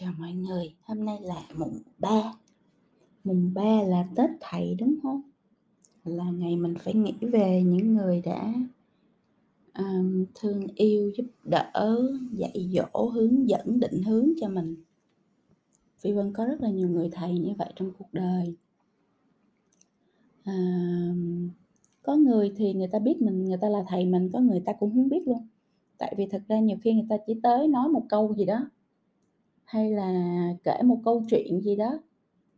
Chào mọi người, hôm nay là mùng 3 Mùng 3 là Tết Thầy đúng không? Là ngày mình phải nghĩ về những người đã um, thương yêu, giúp đỡ, dạy dỗ, hướng dẫn, định hướng cho mình. Phi Vân có rất là nhiều người thầy như vậy trong cuộc đời. um, có người thì người ta biết mình, người ta là thầy mình, có người ta cũng không biết luôn. Tại vì thật ra nhiều khi người ta chỉ tới nói một câu gì đó hay là kể một câu chuyện gì đó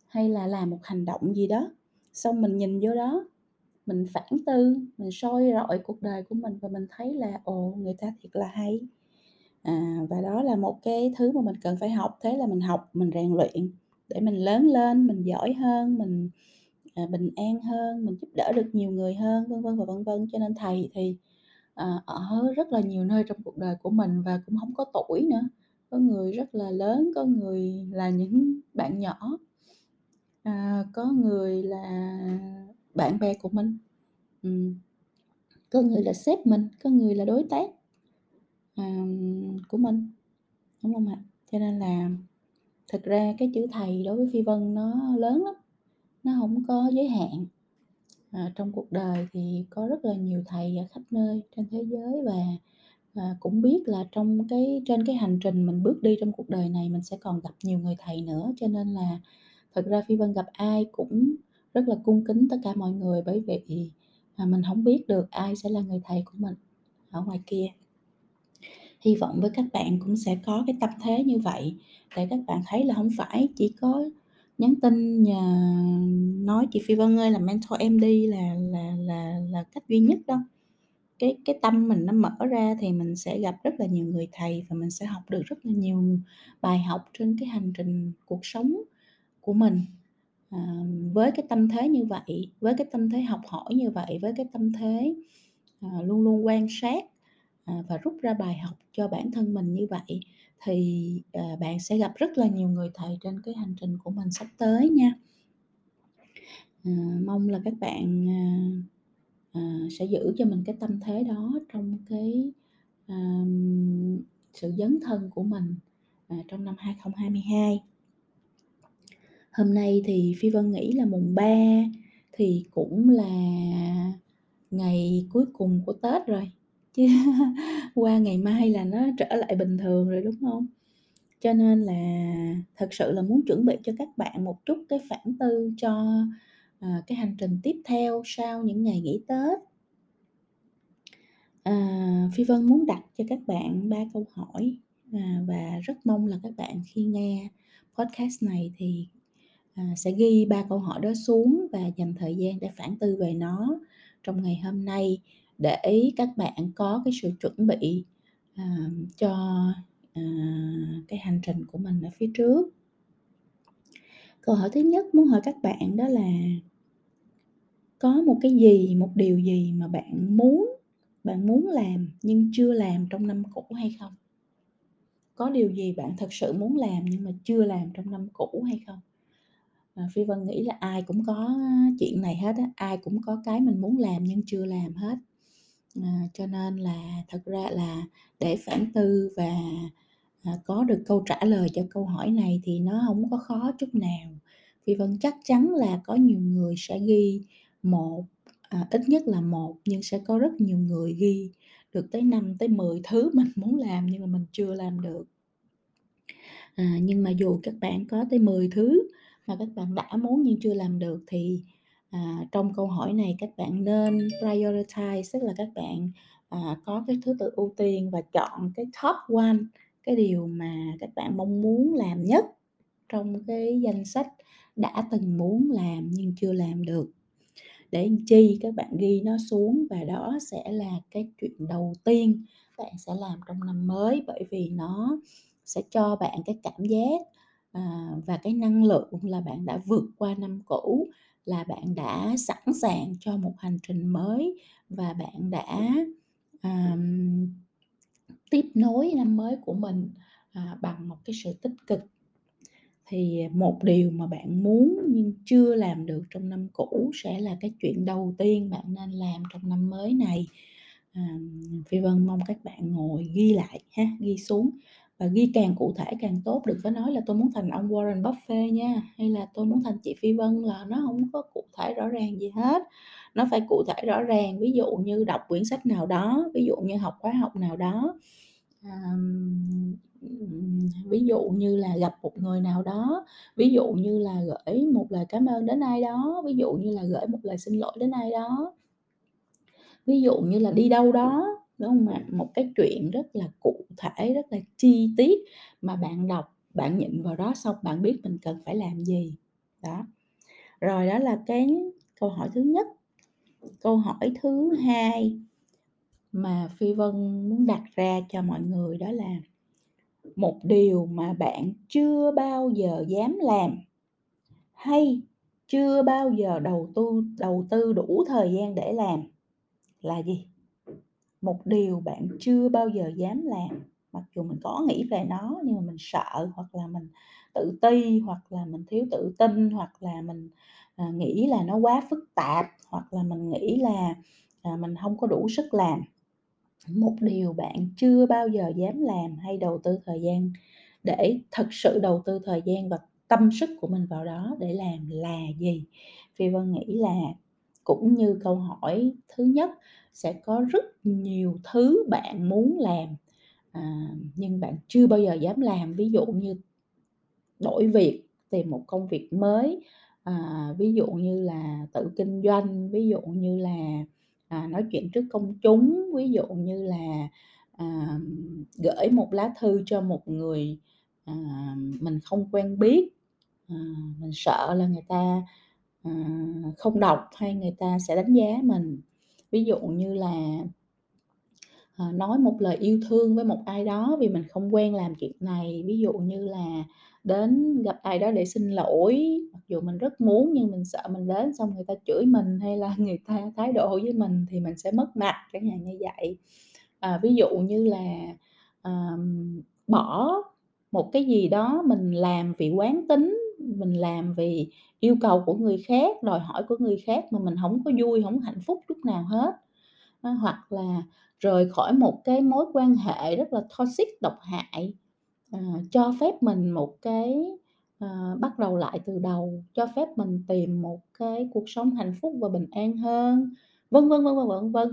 hay là làm một hành động gì đó xong mình nhìn vô đó mình phản tư mình soi rọi cuộc đời của mình và mình thấy là ồ người ta thiệt là hay. À, và đó là một cái thứ mà mình cần phải học thế là mình học mình rèn luyện để mình lớn lên mình giỏi hơn mình à, bình an hơn mình giúp đỡ được nhiều người hơn vân vân và vân vân. Cho nên thầy thì à, ở rất là nhiều nơi trong cuộc đời của mình và cũng không có tuổi nữa có người rất là lớn có người là những bạn nhỏ. À, có người là bạn bè của mình. Ừ. có người là sếp mình có người là đối tác à, của mình đúng không ạ? Cho nên là thực ra cái chữ thầy đối với phi vân nó lớn lắm nó không có giới hạn. À, trong cuộc đời thì có rất là nhiều thầy ở khắp nơi trên thế giới và và cũng biết là trong cái, trên cái hành trình mình bước đi trong cuộc đời này mình sẽ còn gặp nhiều người thầy nữa, cho nên là thật ra phi vân gặp ai cũng rất là cung kính tất cả mọi người bởi vì mà mình không biết được ai sẽ là người thầy của mình ở ngoài kia. Hy vọng với các bạn cũng sẽ có cái tâm thế như vậy để các bạn thấy là không phải chỉ có nhắn tin nhờ nói chị Phi Vân ơi là mentor em đi là là là là cách duy nhất đâu cái cái tâm mình nó mở ra thì mình sẽ gặp rất là nhiều người thầy và mình sẽ học được rất là nhiều bài học trên cái hành trình cuộc sống của mình. À, với cái tâm thế như vậy với cái tâm thế học hỏi như vậy với cái tâm thế à, luôn luôn quan sát à, và rút ra bài học cho bản thân mình như vậy thì à, bạn sẽ gặp rất là nhiều người thầy trên cái hành trình của mình sắp tới nha. À, mong là các bạn à, à, sẽ giữ cho mình cái tâm thế đó trong cái à, sự dấn thân của mình à, trong năm 2022 hôm nay thì phi vân nghĩ là mùng 3 thì cũng là ngày cuối cùng của tết rồi chứ qua ngày mai là nó trở lại bình thường rồi đúng không? Cho nên là thật sự là muốn chuẩn bị cho các bạn một chút cái phản tư cho à, cái hành trình tiếp theo sau những ngày nghỉ tết. À, phi vân muốn đặt cho các bạn ba câu hỏi à, và rất mong là các bạn khi nghe podcast này thì à, sẽ ghi ba câu hỏi đó xuống và dành thời gian để phản tư về nó trong ngày hôm nay để các bạn có cái sự chuẩn bị à, cho à, cái hành trình của mình ở phía trước. Câu hỏi thứ nhất muốn hỏi các bạn đó là có một cái gì một điều gì mà bạn muốn bạn muốn làm nhưng chưa làm trong năm cũ hay không? Có điều gì bạn thật sự muốn làm nhưng mà chưa làm trong năm cũ hay không? À, phi vân nghĩ là ai cũng có chuyện này hết á ai cũng có cái mình muốn làm nhưng chưa làm hết. À, cho nên là thật ra là để phản tư và à, có được câu trả lời cho câu hỏi này thì nó không có khó chút nào. Phi vân chắc chắn là có nhiều người sẽ ghi một à, ít nhất là một nhưng sẽ có rất nhiều người ghi được tới 5 tới 10 thứ mình muốn làm nhưng mà mình chưa làm được. À, nhưng mà dù các bạn có tới 10 thứ mà các bạn đã muốn nhưng chưa làm được thì à, trong câu hỏi này các bạn nên prioritize tức là các bạn à, có cái thứ tự ưu tiên và chọn cái top one cái điều mà các bạn mong muốn làm nhất trong cái danh sách đã từng muốn làm nhưng chưa làm được để chi? Các bạn ghi nó xuống và đó sẽ là cái chuyện đầu tiên bạn sẽ làm trong năm mới bởi vì nó sẽ cho bạn cái cảm giác à, và cái năng lượng là bạn đã vượt qua năm cũ là bạn đã sẵn sàng cho một hành trình mới và bạn đã um, tiếp nối năm mới của mình à, bằng một cái sự tích cực thì một điều mà bạn muốn nhưng chưa làm được trong năm cũ sẽ là cái chuyện đầu tiên bạn nên làm trong năm mới này. À, phi vân mong các bạn ngồi ghi lại ha ghi xuống. Và ghi càng cụ thể càng tốt, đừng có nói là "Tôi muốn thành ông Warren Buffett nha", hay là "Tôi muốn thành chị Phi Vân" là nó không có cụ thể rõ ràng gì hết. Nó phải cụ thể rõ ràng, ví dụ như đọc quyển sách nào đó, ví dụ như học khóa học nào đó, ví dụ như là gặp một người nào đó, ví dụ như là gửi một lời cảm ơn đến ai đó, ví dụ như là gửi một lời xin lỗi đến ai đó. Ví dụ như là đi đâu đó, đúng không ạ? Một cái chuyện rất là cụ thể, rất là chi tiết mà bạn đọc, bạn nhận vào đó xong bạn biết mình cần phải làm gì. Đó, rồi đó là cái câu hỏi thứ nhất. Câu hỏi thứ hai mà Phi Vân muốn đặt ra cho mọi người đó là một điều mà bạn chưa bao giờ dám làm hay chưa bao giờ đầu tư đầu tư đủ thời gian để làm là gì? Một điều bạn chưa bao giờ dám làm, mặc dù mình có nghĩ về nó nhưng mà mình sợ, hoặc là mình tự ti, hoặc là mình thiếu tự tin, hoặc là mình, à, nghĩ là nó quá phức tạp, hoặc là mình nghĩ là, à, mình không có đủ sức làm. Một điều bạn chưa bao giờ dám làm hay đầu tư thời gian để thật sự đầu tư thời gian và tâm sức của mình vào đó để làm là gì? Phi Vân nghĩ là cũng như câu hỏi thứ nhất, sẽ có rất nhiều thứ bạn muốn làm, à, nhưng bạn chưa bao giờ dám làm. Ví dụ như đổi việc, tìm một công việc mới, à, ví dụ như là tự kinh doanh, ví dụ như là, à, nói chuyện trước công chúng, ví dụ như là, à, gửi một lá thư cho một người, à, mình không quen biết, à, mình sợ là người ta, à, không đọc hay người ta sẽ đánh giá mình. Ví dụ như là à, nói một lời yêu thương với một ai đó vì mình không quen làm chuyện này, ví dụ như là đến gặp ai đó để xin lỗi, mặc dù mình rất muốn nhưng mình sợ mình đến xong người ta chửi mình hay là người ta thái độ với mình thì mình sẽ mất mặt, chẳng hạn như vậy. À, ví dụ như là, ờm, bỏ một cái gì đó mình làm vì quán tính, mình làm vì yêu cầu của người khác, đòi hỏi của người khác mà mình không có vui, không hạnh phúc chút nào hết. à, hoặc là rời khỏi một cái mối quan hệ rất là toxic, độc hại, ờ, cho phép mình một cái, ờ, bắt đầu lại từ đầu, cho phép mình tìm một cái cuộc sống hạnh phúc và bình an hơn, vân vân, vân vân, vân vân.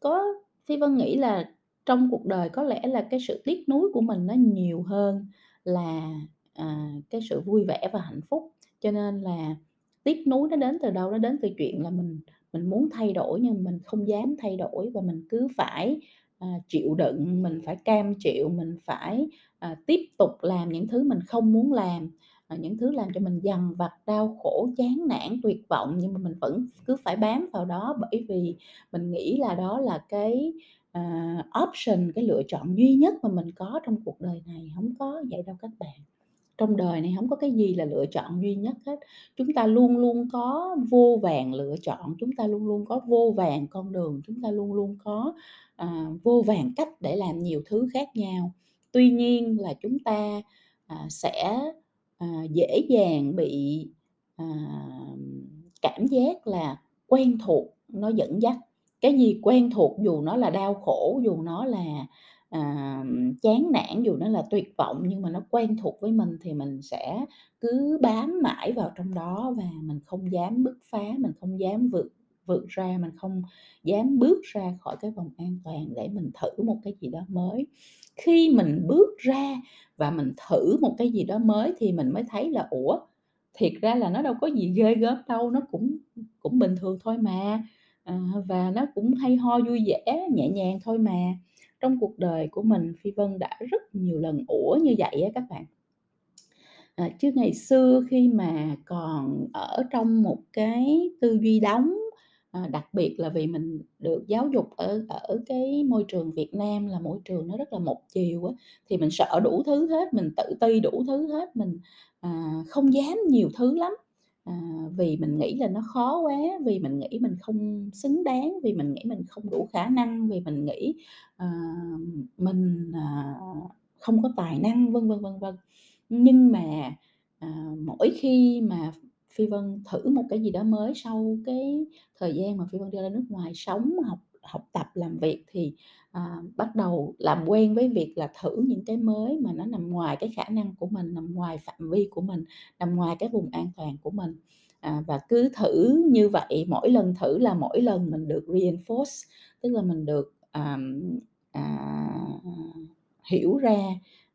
Có Phi Vân nghĩ là trong cuộc đời có lẽ là cái sự tiếc nuối của mình nó nhiều hơn là, à, cái sự vui vẻ và hạnh phúc. Cho nên là tiếc nuối nó đến từ đâu? Nó đến từ chuyện là mình mình muốn thay đổi nhưng mình không dám thay đổi và mình cứ phải, à, chịu đựng, mình phải cam chịu, mình phải, à, tiếp tục làm những thứ mình không muốn làm, à, những thứ làm cho mình dằn vặt, đau khổ, chán nản, tuyệt vọng nhưng mà mình vẫn cứ phải bám vào đó bởi vì mình nghĩ là đó là cái, à, option, cái lựa chọn duy nhất mà mình có trong cuộc đời này. không có vậy đâu các bạn. Trong đời này không có cái gì là lựa chọn duy nhất hết. Chúng ta luôn luôn có vô vàng lựa chọn, chúng ta luôn luôn có vô vàng con đường, chúng ta luôn luôn có, à, vô vàn cách để làm nhiều thứ khác nhau. Tuy nhiên là chúng ta, à, sẽ, à, dễ dàng bị, à, cảm giác là quen thuộc nó dẫn dắt. Cái gì quen thuộc dù nó là đau khổ, dù nó là, à, chán nản, dù nó là tuyệt vọng nhưng mà nó quen thuộc với mình thì mình sẽ cứ bám mãi vào trong đó và mình không dám bứt phá, mình không dám vượt vượt ra, mình không dám bước ra khỏi cái vòng an toàn để mình thử một cái gì đó mới. Khi mình bước ra và mình thử một cái gì đó mới thì mình mới thấy là "Ủa, thiệt ra là nó đâu có gì ghê gớm đâu, nó cũng cũng bình thường thôi mà, à, và nó cũng hay ho, vui vẻ, nhẹ nhàng thôi mà." Trong cuộc đời của mình, Phi Vân đã rất nhiều lần "ủa" như vậy á các bạn. À, chứ ngày xưa khi mà còn ở trong một cái tư duy đóng, à, đặc biệt là vì mình được giáo dục ở ở cái môi trường Việt Nam là môi trường nó rất là một chiều á, thì mình sợ đủ thứ hết, mình tự ti đủ thứ hết, mình, à, không dám nhiều thứ lắm. À, vì mình nghĩ là nó khó quá, vì mình nghĩ mình không xứng đáng, vì mình nghĩ mình không đủ khả năng, vì mình nghĩ, à, mình, à, không có tài năng, vân vân, vân vân. Nhưng mà, à, mỗi khi mà Phi Vân thử một cái gì đó mới sau cái thời gian mà Phi Vân đi ra nước ngoài sống, học học tập làm việc thì à, bắt đầu làm quen với việc là thử những cái mới mà nó nằm ngoài cái khả năng của mình nằm ngoài phạm vi của mình nằm ngoài cái vùng an toàn của mình. À, và cứ thử như vậy mỗi lần thử là mỗi lần mình được reinforce tức là mình được à, à, hiểu ra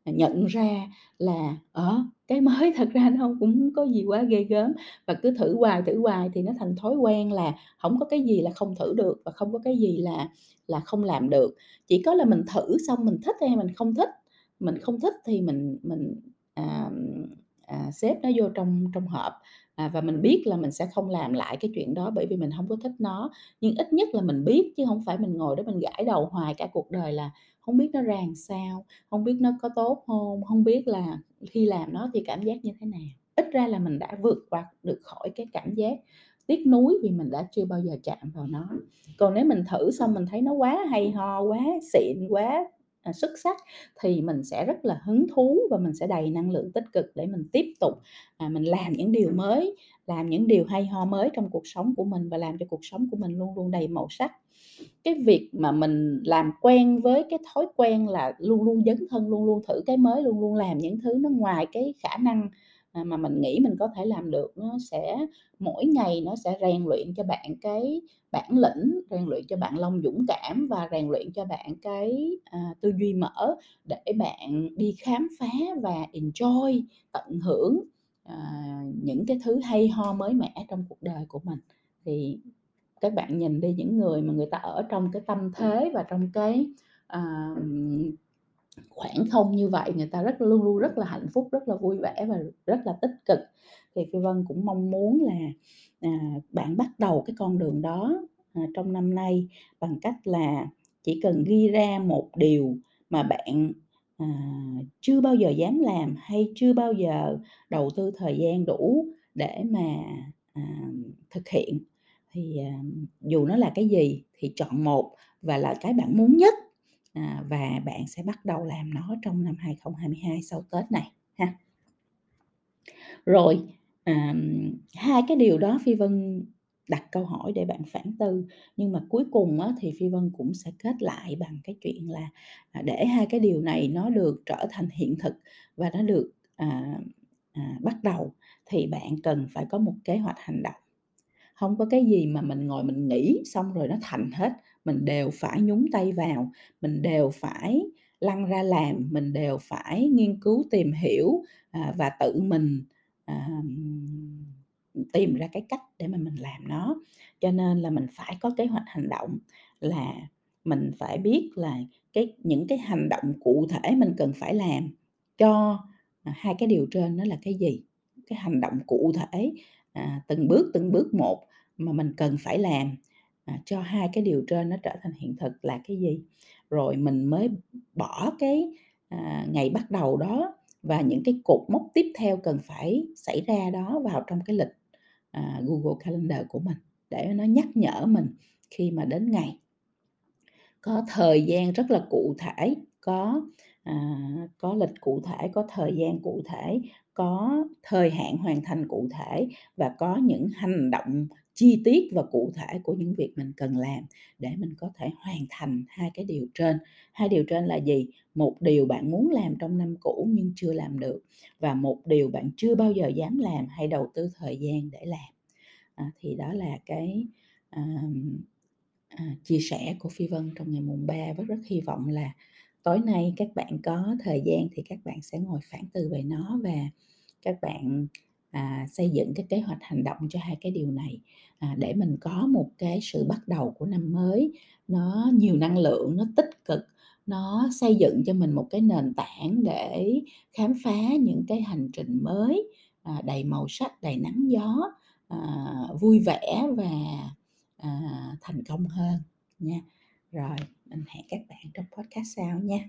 nhận ra là ở cái mới. Thật ra nó không cũng có gì quá ghê gớm. Và cứ thử hoài thử hoài thì nó thành thói quen là không có cái gì là không thử được và không có cái gì là là không làm được. Chỉ có là mình thử xong mình thích hay mình không thích mình không thích thì mình mình à, à, xếp nó vô trong trong hộp. À, và mình biết là mình sẽ không làm lại cái chuyện đó bởi vì mình không có thích nó. Nhưng ít nhất là mình biết chứ không phải mình ngồi đó mình gãi đầu hoài cả cuộc đời là không biết nó ràng sao không biết nó có tốt không không biết là khi làm nó thì cảm giác như thế nào? Ít ra là mình đã vượt qua được khỏi cái cảm giác tiếc nuối vì mình đã chưa bao giờ chạm vào nó. Còn nếu mình thử xong mình thấy nó quá hay ho quá xịn quá à, xuất sắc thì mình sẽ rất là hứng thú và mình sẽ đầy năng lượng tích cực để mình tiếp tục à, mình làm những điều mới làm những điều hay ho mới trong cuộc sống của mình và làm cho cuộc sống của mình luôn luôn đầy màu sắc cái việc mà mình làm quen với cái thói quen là luôn luôn dấn thân luôn luôn thử cái mới luôn luôn làm những thứ nó ngoài cái khả năng mà mình nghĩ mình có thể làm được nó sẽ mỗi ngày nó sẽ rèn luyện cho bạn cái bản lĩnh rèn luyện cho bạn lòng dũng cảm và rèn luyện cho bạn cái à, tư duy mở để bạn đi khám phá và enjoy tận hưởng à, những cái thứ hay ho mới mẻ trong cuộc đời của mình. Thì các bạn nhìn đi những người mà người ta ở trong cái tâm thế và trong cái à, khoảng không như vậy người ta rất luôn luôn rất là hạnh phúc rất là vui vẻ và rất là tích cực. Thì phi vân cũng mong muốn là à, bạn bắt đầu cái con đường đó à, trong năm nay bằng cách là chỉ cần ghi ra một điều mà bạn à, chưa bao giờ dám làm hay chưa bao giờ đầu tư thời gian đủ để mà à, thực hiện thì à, dù nó là cái gì thì chọn một và là cái bạn muốn nhất à, và bạn sẽ bắt đầu làm nó trong năm 2022 sau Tết này ha. Rồi à, hai cái điều đó Phi Vân đặt câu hỏi để bạn phản tư nhưng mà cuối cùng á, thì Phi Vân cũng sẽ kết lại bằng cái chuyện là à, để hai cái điều này nó được trở thành hiện thực và nó được à, à, bắt đầu thì bạn cần phải có một kế hoạch hành động không có cái gì mà mình ngồi mình nghĩ xong rồi nó thành hết mình đều phải nhúng tay vào mình đều phải lăn ra làm mình đều phải nghiên cứu tìm hiểu à, và tự mình à, tìm ra cái cách để mà mình làm nó. Cho nên là mình phải có kế hoạch hành động là mình phải biết là cái những cái hành động cụ thể mình cần phải làm cho à, hai cái điều trên nó là cái gì cái hành động cụ thể à, từng bước từng bước một mà mình cần phải làm à, cho hai cái điều trên nó trở thành hiện thực là cái gì? Rồi mình mới bỏ cái à, ngày bắt đầu đó và những cái cột mốc tiếp theo cần phải xảy ra đó vào trong cái lịch à, Google Calendar của mình để nó nhắc nhở mình khi mà đến ngày. Có thời gian rất là cụ thể có à, có lịch cụ thể có thời gian cụ thể có thời hạn hoàn thành cụ thể và có những hành động chi tiết và cụ thể của những việc mình cần làm để mình có thể hoàn thành hai cái điều trên. Hai điều trên là gì? Một điều bạn muốn làm trong năm cũ nhưng chưa làm được và một điều bạn chưa bao giờ dám làm hay đầu tư thời gian để làm. À, thì đó là cái à, à, chia sẻ của phi vân trong ngày mùng 3 và rất hy vọng là tối nay các bạn có thời gian thì các bạn sẽ ngồi phản từ về nó và các bạn à, xây dựng cái kế hoạch hành động cho hai cái điều này. À, để mình có một cái sự bắt đầu của năm mới nó nhiều năng lượng nó tích cực nó xây dựng cho mình một cái nền tảng để khám phá những cái hành trình mới à, đầy màu sắc đầy nắng gió à, vui vẻ và à, thành công hơn nha. Rồi mình hẹn các bạn trong podcast sau nha.